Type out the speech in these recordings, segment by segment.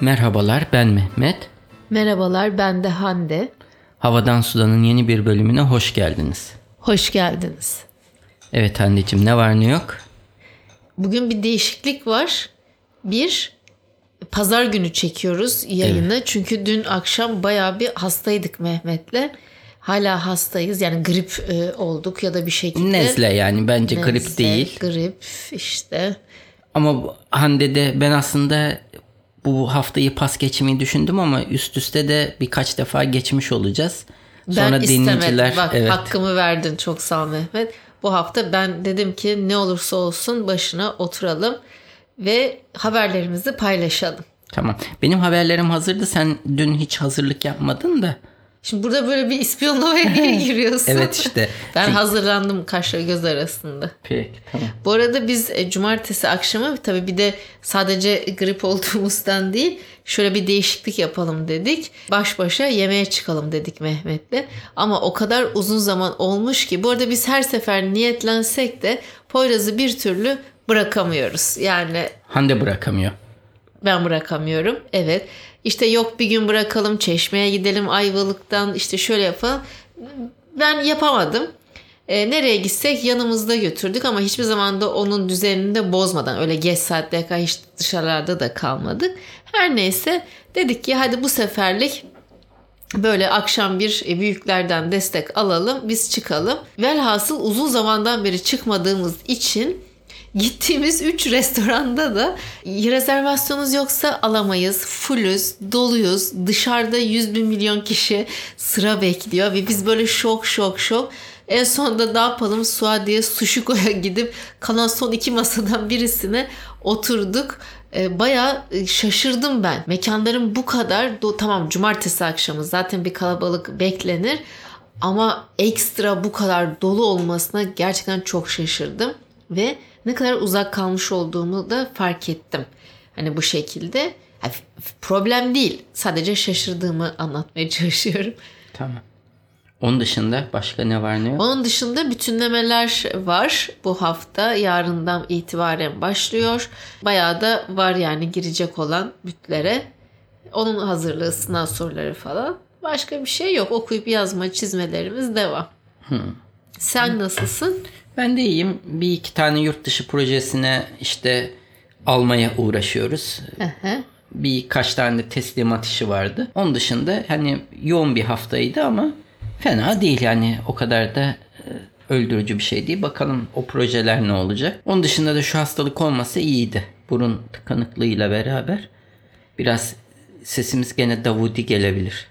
Merhabalar ben Mehmet. Merhabalar ben de Hande. Havadan Sudan'ın yeni bir bölümüne hoş geldiniz. Hoş geldiniz. Evet Hande'cim ne var ne yok? Bugün bir değişiklik var. Bir, pazar günü çekiyoruz yayını. Çünkü dün akşam bayağı bir hastaydık Mehmet'le. Hala hastayız yani grip e, olduk ya da bir şekilde. Nezle yani bence grip Nezle, değil. Grip işte. Ama Hande'de ben aslında bu haftayı pas geçmeyi düşündüm ama üst üste de birkaç defa geçmiş olacağız. Sonra ben dinleyiciler Bak evet hakkımı verdin çok sağ ol Mehmet. Bu hafta ben dedim ki ne olursa olsun başına oturalım ve haberlerimizi paylaşalım. tamam. Benim haberlerim hazırdı. Sen dün hiç hazırlık yapmadın da. Şimdi burada böyle bir ispiyonlamaya niye giriyorsun? Evet işte. Ben Çünkü- hazırlandım kaşla göz arasında. Peki tamam. Bu arada biz e, cumartesi akşamı tabii bir de sadece grip olduğumuzdan değil şöyle bir değişiklik yapalım dedik. Baş başa yemeğe çıkalım dedik Mehmet'le. Ama o kadar uzun zaman olmuş ki bu arada biz her sefer niyetlensek de Poyraz'ı bir türlü bırakamıyoruz. Yani Hande bırakamıyor. Ben bırakamıyorum. Evet. İşte yok bir gün bırakalım çeşmeye gidelim Ayvalık'tan işte şöyle yapalım. Ben yapamadım. E, nereye gitsek yanımızda götürdük ama hiçbir zaman da onun düzenini de bozmadan öyle geç saatlere kadar hiç dışarılarda da kalmadık. Her neyse dedik ki hadi bu seferlik böyle akşam bir e, büyüklerden destek alalım biz çıkalım. Velhasıl uzun zamandan beri çıkmadığımız için gittiğimiz 3 restoranda da rezervasyonunuz yoksa alamayız. Fullüz, doluyuz. Dışarıda 100 bin milyon kişi sıra bekliyor ve biz böyle şok şok şok. En sonunda ne yapalım Suadiye Suşuko'ya gidip kalan son iki masadan birisine oturduk. E, bayağı e, şaşırdım ben. Mekanların bu kadar tamam cumartesi akşamı zaten bir kalabalık beklenir ama ekstra bu kadar dolu olmasına gerçekten çok şaşırdım ve ne kadar uzak kalmış olduğumu da fark ettim. Hani bu şekilde problem değil. Sadece şaşırdığımı anlatmaya çalışıyorum. Tamam. Onun dışında başka ne var ne yok? Onun dışında bütünlemeler var bu hafta. Yarından itibaren başlıyor. Bayağı da var yani girecek olan bütlere. Onun hazırlığı, sınav soruları falan. Başka bir şey yok. Okuyup yazma, çizmelerimiz devam. Sen nasılsın? Ben de iyiyim. Bir iki tane yurt dışı projesine işte almaya uğraşıyoruz. Hı. Birkaç tane de teslimat işi vardı. Onun dışında hani yoğun bir haftaydı ama fena değil yani o kadar da e, öldürücü bir şey değil. Bakalım o projeler ne olacak. Onun dışında da şu hastalık olmasa iyiydi. Burun tıkanıklığıyla beraber biraz sesimiz gene davudi gelebilir.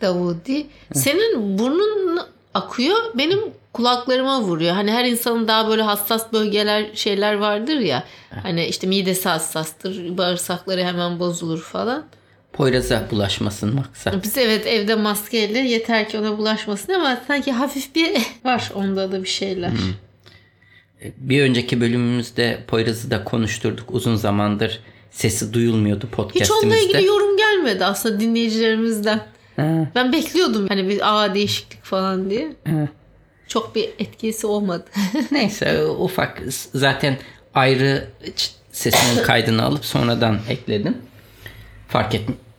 Davudi. Senin burnun akıyor. Benim kulaklarıma vuruyor. Hani her insanın daha böyle hassas bölgeler şeyler vardır ya. Hani işte midesi hassastır. Bağırsakları hemen bozulur falan. Poyraz'a bulaşmasın maksat. Biz evet evde maskeyle yeter ki ona bulaşmasın ama sanki hafif bir var onda da bir şeyler. Bir önceki bölümümüzde Poyraz'ı da konuşturduk. Uzun zamandır sesi duyulmuyordu Hiç podcastimizde. onunla ilgili yorum gelmedi aslında dinleyicilerimizden. Ha, Ben bekliyordum hani bir aa değişiklik falan diye. ha. Çok bir etkisi olmadı. Neyse ufak zaten ayrı sesinin kaydını alıp sonradan ekledim. Fark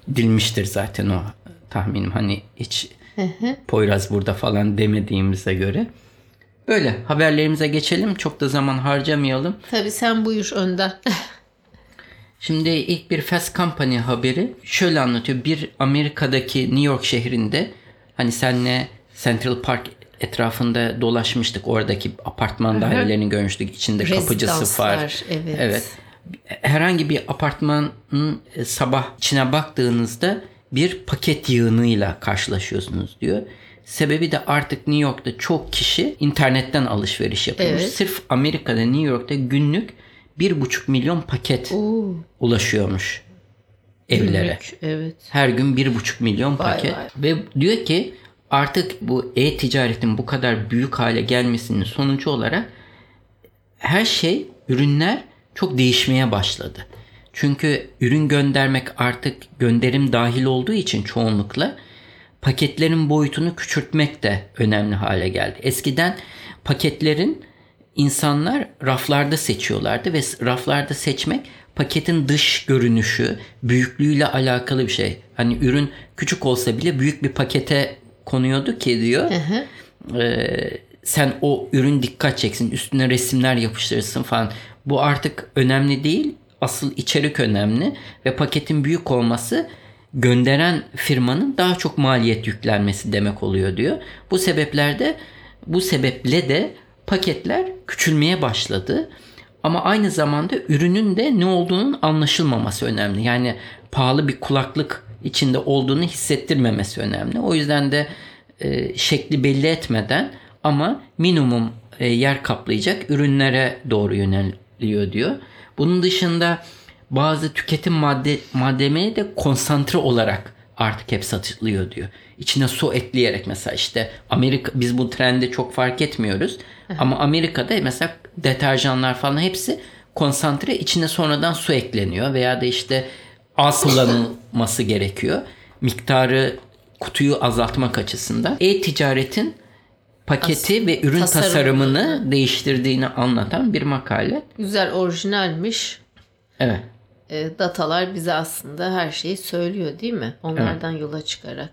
edilmiştir zaten o tahminim. Hani hiç Poyraz burada falan demediğimize göre. Böyle haberlerimize geçelim. Çok da zaman harcamayalım. Tabii sen buyur önden. Şimdi ilk bir Fast Company haberi şöyle anlatıyor. Bir Amerika'daki New York şehrinde hani senle Central Park etrafında dolaşmıştık. Oradaki apartman dairelerini görmüştük. İçinde kapıcısı var. Evet. Evet. Herhangi bir apartmanın e, sabah içine baktığınızda bir paket yığınıyla karşılaşıyorsunuz diyor. Sebebi de artık New York'ta çok kişi internetten alışveriş yapıyormuş. Evet. Sırf Amerika'da New York'ta günlük bir buçuk milyon paket Oo, ulaşıyormuş evlere. günlük, Evet. Her gün bir buçuk milyon Vay paket. vay. Ve diyor ki artık bu e-ticaretin bu kadar büyük hale gelmesinin sonucu olarak her şey, ürünler çok değişmeye başladı. Çünkü ürün göndermek artık gönderim dahil olduğu için çoğunlukla paketlerin boyutunu küçültmek de önemli hale geldi. Eskiden paketlerin insanlar raflarda seçiyorlardı ve raflarda seçmek paketin dış görünüşü, büyüklüğüyle alakalı bir şey. Hani ürün küçük olsa bile büyük bir pakete konuyordu ki diyor. Ee, sen o ürün dikkat çeksin, üstüne resimler yapıştırırsın falan. Bu artık önemli değil. Asıl içerik önemli ve paketin büyük olması gönderen firmanın daha çok maliyet yüklenmesi demek oluyor diyor. Bu sebeplerde bu sebeple de paketler küçülmeye başladı. Ama aynı zamanda ürünün de ne olduğunun anlaşılmaması önemli. Yani pahalı bir kulaklık içinde olduğunu hissettirmemesi önemli. O yüzden de e, şekli belli etmeden ama minimum e, yer kaplayacak ürünlere doğru yöneliyor diyor. Bunun dışında bazı tüketim madde malzemeye de konsantre olarak artık hep satılıyor diyor. İçine su ekleyerek mesela işte Amerika biz bu trende çok fark etmiyoruz. Ama Amerika'da mesela deterjanlar falan hepsi konsantre içine sonradan su ekleniyor veya da işte az kullanılması gerekiyor. Miktarı kutuyu azaltmak açısından. E-ticaretin paketi As- ve ürün tasarımı. tasarımını değiştirdiğini anlatan bir makale. Güzel orijinalmiş. Evet. E, datalar bize aslında her şeyi söylüyor değil mi? Onlardan yola çıkarak.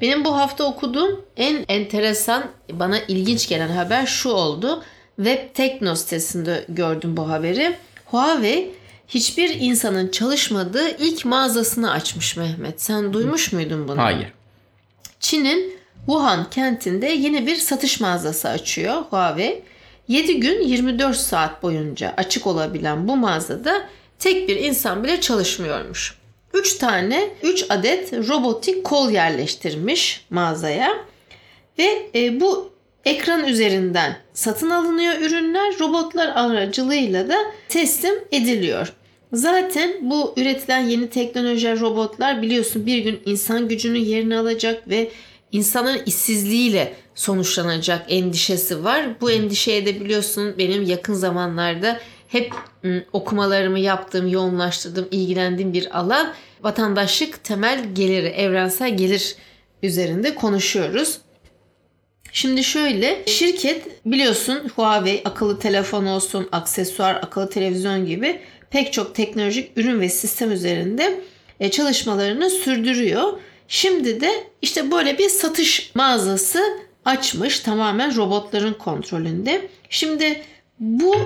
Benim bu hafta okuduğum en enteresan, bana ilginç gelen haber şu oldu. Web Tekno sitesinde gördüm bu haberi. Huawei hiçbir insanın çalışmadığı ilk mağazasını açmış Mehmet. Sen duymuş muydun bunu? Hayır. Çin'in Wuhan kentinde yeni bir satış mağazası açıyor Huawei. 7 gün 24 saat boyunca açık olabilen bu mağazada tek bir insan bile çalışmıyormuş. 3 tane 3 adet robotik kol yerleştirmiş mağazaya ve e, bu ekran üzerinden satın alınıyor ürünler robotlar aracılığıyla da teslim ediliyor. Zaten bu üretilen yeni teknoloji robotlar biliyorsun bir gün insan gücünün yerini alacak ve insanın işsizliğiyle sonuçlanacak endişesi var. Bu endişeye de biliyorsun benim yakın zamanlarda hep ım, okumalarımı yaptığım, yoğunlaştırdığım, ilgilendiğim bir alan vatandaşlık temel geliri, evrensel gelir üzerinde konuşuyoruz. Şimdi şöyle şirket biliyorsun Huawei akıllı telefon olsun, aksesuar, akıllı televizyon gibi pek çok teknolojik ürün ve sistem üzerinde e, çalışmalarını sürdürüyor. Şimdi de işte böyle bir satış mağazası açmış tamamen robotların kontrolünde. Şimdi bu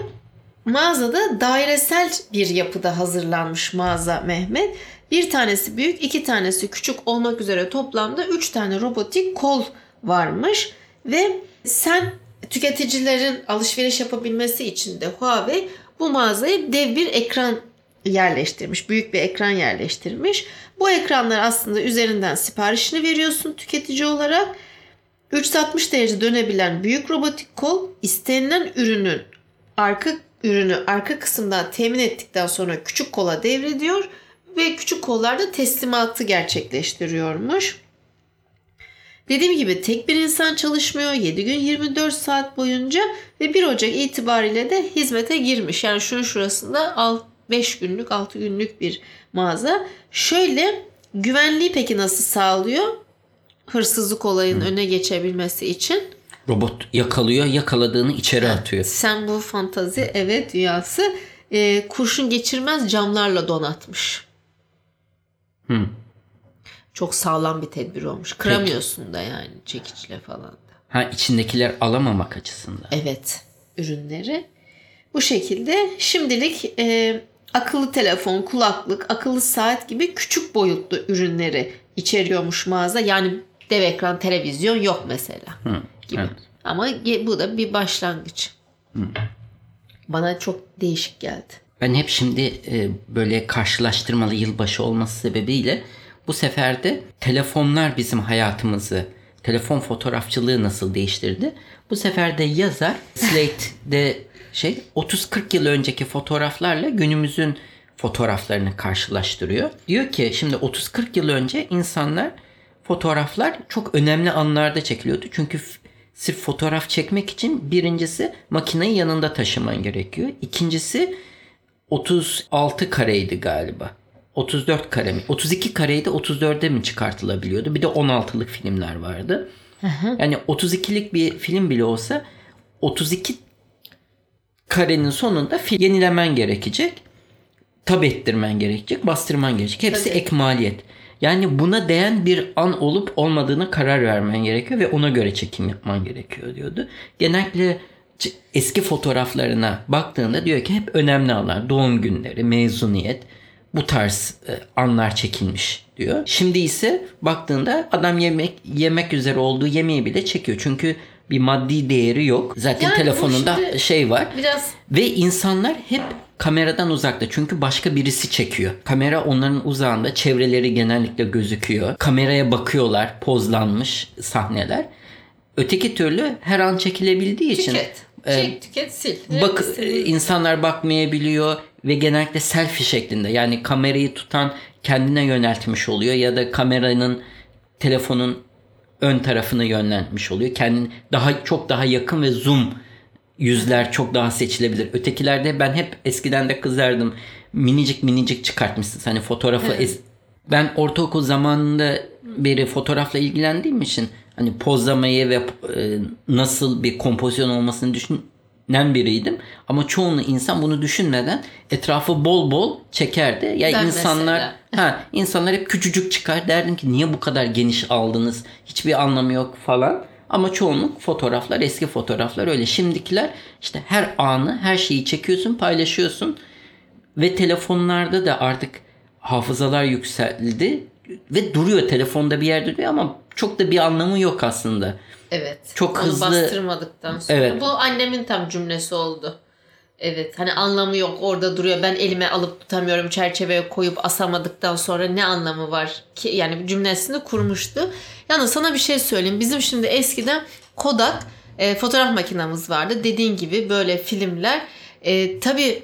mağazada dairesel bir yapıda hazırlanmış mağaza Mehmet. Bir tanesi büyük, iki tanesi küçük olmak üzere toplamda üç tane robotik kol varmış. Ve sen tüketicilerin alışveriş yapabilmesi için de Huawei bu mağazaya dev bir ekran yerleştirmiş. Büyük bir ekran yerleştirmiş. Bu ekranlar aslında üzerinden siparişini veriyorsun tüketici olarak. 360 derece dönebilen büyük robotik kol istenilen ürünün arka ürünü arka kısımdan temin ettikten sonra küçük kola devrediyor ve küçük kollarda teslimatı gerçekleştiriyormuş. Dediğim gibi tek bir insan çalışmıyor 7 gün 24 saat boyunca ve 1 Ocak itibariyle de hizmete girmiş. Yani şunun şurasında 5 günlük 6 günlük bir mağaza. Şöyle güvenliği peki nasıl sağlıyor? Hırsızlık olayının önüne geçebilmesi için. Robot yakalıyor, yakaladığını içeri atıyor. Sen bu fantazi evet dünyası e, kurşun geçirmez camlarla donatmış. Hı. Çok sağlam bir tedbir olmuş. Kıramıyorsun da yani çekiçle falan da. Ha içindekiler alamamak açısından. Evet ürünleri. Bu şekilde şimdilik e, akıllı telefon, kulaklık, akıllı saat gibi küçük boyutlu ürünleri içeriyormuş mağaza. Yani dev ekran televizyon yok mesela Hı. gibi. Evet. Ama bu da bir başlangıç. Bana çok değişik geldi. Ben hep şimdi e, böyle karşılaştırmalı yılbaşı olması sebebiyle bu sefer de telefonlar bizim hayatımızı, telefon fotoğrafçılığı nasıl değiştirdi? Bu sefer de yazar Slate'de şey 30-40 yıl önceki fotoğraflarla günümüzün fotoğraflarını karşılaştırıyor. Diyor ki şimdi 30-40 yıl önce insanlar fotoğraflar çok önemli anlarda çekiliyordu. Çünkü sırf fotoğraf çekmek için birincisi makineyi yanında taşıman gerekiyor. İkincisi 36 kareydi galiba. 34 kare mi? 32 kareydi 34'e mi çıkartılabiliyordu? Bir de 16'lık filmler vardı. Yani 32'lik bir film bile olsa 32 karenin sonunda fil yenilemen gerekecek. Tab ettirmen gerekecek, bastırman gerekecek. Hepsi Tabii. ek maliyet. Yani buna değen bir an olup olmadığını karar vermen gerekiyor ve ona göre çekim yapman gerekiyor diyordu. Genellikle eski fotoğraflarına baktığında diyor ki hep önemli anlar. Doğum günleri, mezuniyet bu tarz e, anlar çekilmiş diyor. Şimdi ise baktığında adam yemek yemek üzere olduğu yemeği bile çekiyor. Çünkü bir maddi değeri yok. Zaten Yani telefonunda şey var. Biraz Ve insanlar hep kameradan uzakta. Çünkü başka birisi çekiyor. Kamera onların uzağında. Çevreleri genellikle gözüküyor. Kameraya bakıyorlar. Pozlanmış sahneler. Öteki türlü her an çekilebildiği için tüket. e, Çek, tüket, sil. bak İstediğin- insanlar bakmayabiliyor ve genellikle selfie şeklinde. Yani kamerayı tutan kendine yöneltmiş oluyor ya da kameranın telefonun ön tarafını yönlenmiş oluyor. Kendin daha çok daha yakın ve zoom yüzler çok daha seçilebilir. Ötekilerde ben hep eskiden de kızardım. Minicik minicik çıkartmışsın. Hani fotoğrafı es- ben ortaokul zamanında beri fotoğrafla ilgilendiğim için hani pozlamayı ve e, nasıl bir kompozisyon olmasını düşünen biriydim. Ama çoğunu insan bunu düşünmeden etrafı bol bol çekerdi. Ya Ben insanlar mesela. ha insanlar hep küçücük çıkar derdim ki niye bu kadar geniş aldınız? Hiçbir anlamı yok falan. Ama çoğunluk fotoğraflar, eski fotoğraflar öyle. Şimdikiler işte her anı, her şeyi çekiyorsun, paylaşıyorsun. Ve telefonlarda da artık hafızalar yükseldi ve duruyor telefonda bir yerde duruyor ama çok da bir anlamı yok aslında. Evet. Çok Onu hızlı- bastırmadıktan sonra. Evet. Bu annemin tam cümlesi oldu. Evet hani anlamı yok orada duruyor ben elime alıp tutamıyorum çerçeveye koyup asamadıktan sonra ne anlamı var ki yani cümlesini kurmuştu. Yalnız sana bir şey söyleyeyim bizim şimdi eskiden Kodak e, fotoğraf makinamız vardı dediğin gibi böyle filmler e, tabii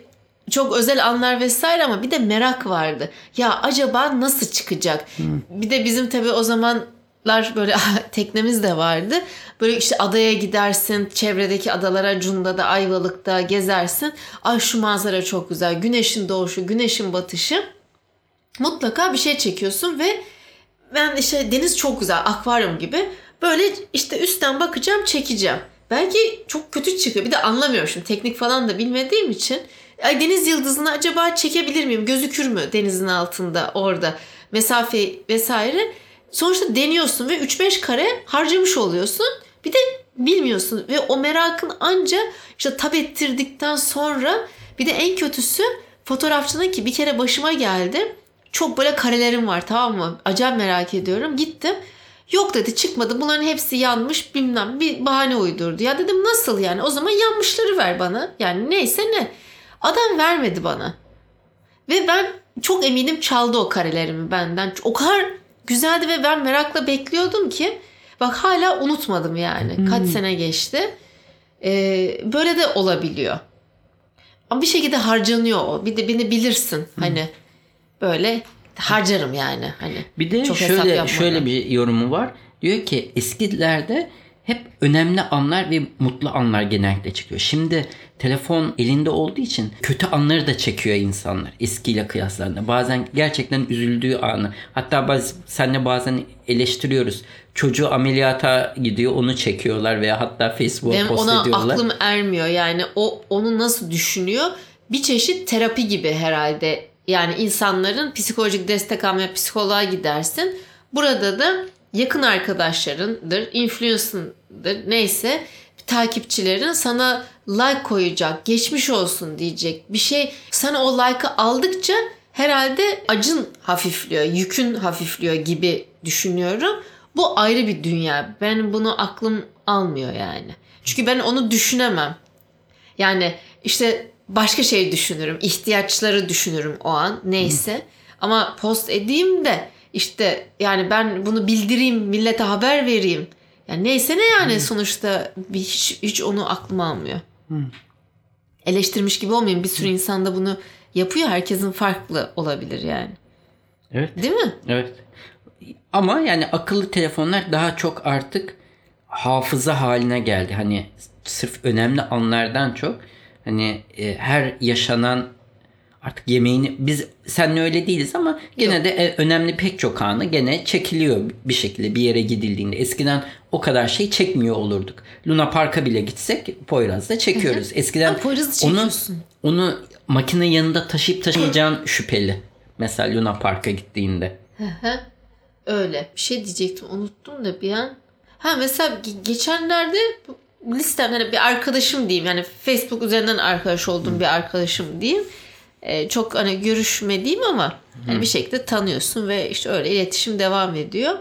çok özel anlar vesaire ama bir de merak vardı. Ya acaba nasıl çıkacak? Bir de bizim tabii o zamanlar böyle teknemiz de vardı. Böyle işte adaya gidersin, çevredeki adalara, Cunda'da, Ayvalık'ta gezersin. Ay şu manzara çok güzel. Güneşin doğuşu, güneşin batışı. Mutlaka bir şey çekiyorsun ve ben işte deniz çok güzel, akvaryum gibi. Böyle işte üstten bakacağım, çekeceğim. Belki çok kötü çıkıyor. Bir de anlamıyorum şimdi teknik falan da bilmediğim için. Ay deniz yıldızını acaba çekebilir miyim? Gözükür mü denizin altında orada? Mesafe vesaire. Sonuçta deniyorsun ve 3-5 kare harcamış oluyorsun. Bir de bilmiyorsun ve o merakın anca işte tab ettirdikten sonra bir de en kötüsü fotoğrafçının ki bir kere başıma geldi. Çok böyle karelerim var tamam mı? Acayip merak ediyorum. Gittim. Yok dedi çıkmadı. Bunların hepsi yanmış bilmem bir bahane uydurdu. Ya dedim nasıl yani? O zaman yanmışları ver bana. Yani neyse ne. Adam vermedi bana. Ve ben çok eminim çaldı o karelerimi benden. O kadar güzeldi ve ben merakla bekliyordum ki bak hala unutmadım yani. Kaç sene geçti. Ee, böyle de olabiliyor. Ama bir şekilde harcanıyor o. Bir de beni bilirsin. Hani böyle harcarım yani. Hani Bir de şöyle şöyle bir yorumu var. Diyor ki eskilerde hep önemli anlar ve mutlu anlar genellikle çıkıyor. Şimdi telefon elinde olduğu için kötü anları da çekiyor insanlar eskiyle kıyaslarında. Bazen gerçekten üzüldüğü anı. Hatta biz seninle bazen eleştiriyoruz. Çocuğu ameliyata gidiyor onu çekiyorlar veya hatta Facebook'a Benim post ona ediyorlar. aklım ermiyor. Yani o onu nasıl düşünüyor? Bir çeşit terapi gibi herhalde. Yani insanların psikolojik destek almaya psikoloğa gidersin. Burada da yakın arkadaşlarındır, influencer'dır neyse takipçilerin sana like koyacak, geçmiş olsun diyecek bir şey. Sen o like'ı aldıkça herhalde acın hafifliyor, yükün hafifliyor gibi düşünüyorum. Bu ayrı bir dünya. Ben bunu aklım almıyor yani. Çünkü ben onu düşünemem. Yani işte başka şey düşünürüm. ihtiyaçları düşünürüm o an neyse. Ama post edeyim de işte yani ben bunu bildireyim, millete haber vereyim. Yani neyse ne yani sonuçta bir hiç, hiç onu aklıma almıyor. Eleştirmiş gibi olmayayım. Bir sürü insan da bunu yapıyor. Herkesin farklı olabilir yani. Evet. Değil mi? Evet. Ama yani akıllı telefonlar daha çok artık hafıza haline geldi. Hani sırf önemli anlardan çok hani e, her yaşanan artık yemeğini biz seninle öyle değiliz ama gene de e, önemli pek çok anı gene çekiliyor bir şekilde bir yere gidildiğinde. Eskiden o kadar şey çekmiyor olurduk. Luna Park'a bile gitsek Poyraz'da çekiyoruz. Eskiden Ha, onu onu makine yanında taşıyıp taşımayacağın şüpheli. Mesela Luna Park'a gittiğinde. Öyle. Bir şey diyecektim unuttum da bir an. Ha mesela ge- geçenlerde bu listemden hani bir arkadaşım diyeyim yani Facebook üzerinden arkadaş olduğum bir arkadaşım diyeyim. Ee, çok hani görüşmediğim ama hani bir şekilde tanıyorsun ve işte öyle iletişim devam ediyor.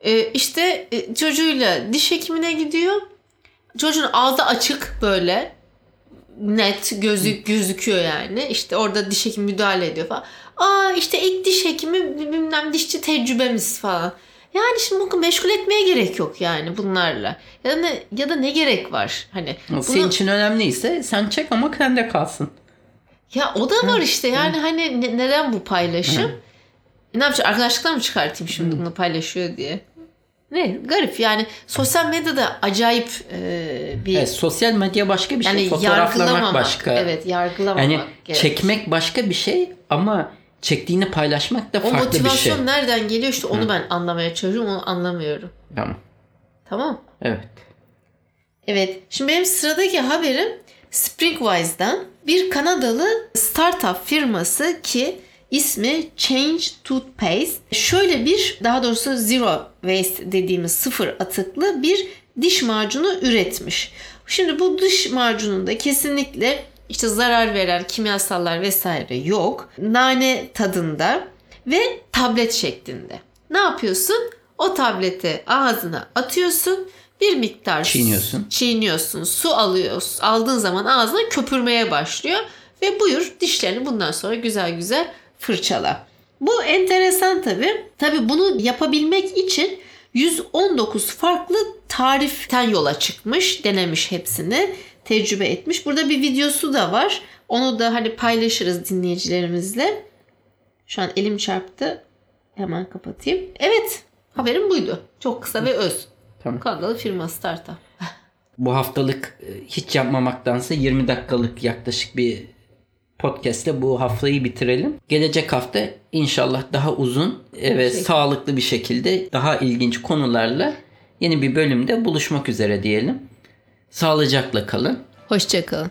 Ee, işte e, çocuğuyla diş hekimine gidiyor. Çocuğun ağzı açık böyle net gözük gözüküyor yani. İşte orada diş hekimi müdahale ediyor falan. Aa işte ilk diş hekimi bilmem dişçi tecrübemiz falan. Yani şimdi bunu meşgul etmeye gerek yok yani bunlarla. Ya da ne, ya da ne gerek var? Hani bunu, Senin için önemliyse sen çek ama sende kalsın. Ya o da var işte yani hani ne- neden bu paylaşım? Ne yapacağım? Arkadaşlıktan mı çıkartayım şimdi bunu paylaşıyor diye? Ne garip yani sosyal medyada acayip e, bir Evet, sosyal medya başka bir şey. yani Fotoğraflamak başka. Evet yargılamamak. Yani gerek. çekmek başka bir şey ama çektiğini paylaşmak da O farklı bir şey. motivasyon nereden geliyor işte onu ben anlamaya çalışıyorum onu anlamıyorum. Tamam. Tamam. Evet. Evet. Şimdi benim sıradaki haberim Springwise'dan bir Kanadalı startup firması ki ismi Change Toothpaste. Şöyle bir daha doğrusu zero waste dediğimiz sıfır atıklı bir diş macunu üretmiş. Şimdi bu diş macununda kesinlikle işte zarar veren kimyasallar vesaire yok. Nane tadında ve tablet şeklinde. Ne yapıyorsun? O tableti ağzına atıyorsun. Bir miktar Çiğniyorsun. çiğniyorsun. Su alıyorsun. Aldığın zaman ağzına köpürmeye başlıyor. Ve buyur dişlerini bundan sonra güzel güzel fırçala. Bu enteresan tabii. Tabii bunu yapabilmek için 119 farklı tariften yola çıkmış. Denemiş hepsini. Tecrübe etmiş. Burada bir videosu da var. Onu da hani paylaşırız dinleyicilerimizle. Şu an elim çarptı. Hemen kapatayım. Evet. Haberim buydu. Çok kısa ve öz. Tamam. Kanadalı firma startup. Bu haftalık e, hiç yapmamaktansa 20 dakikalık yaklaşık bir podcast'le bu haftayı bitirelim. Gelecek hafta inşallah daha uzun ve sağlıklı bir şekilde daha ilginç konularla yeni bir bölümde buluşmak üzere diyelim. Sağlıcakla kalın. Hoşçakalın.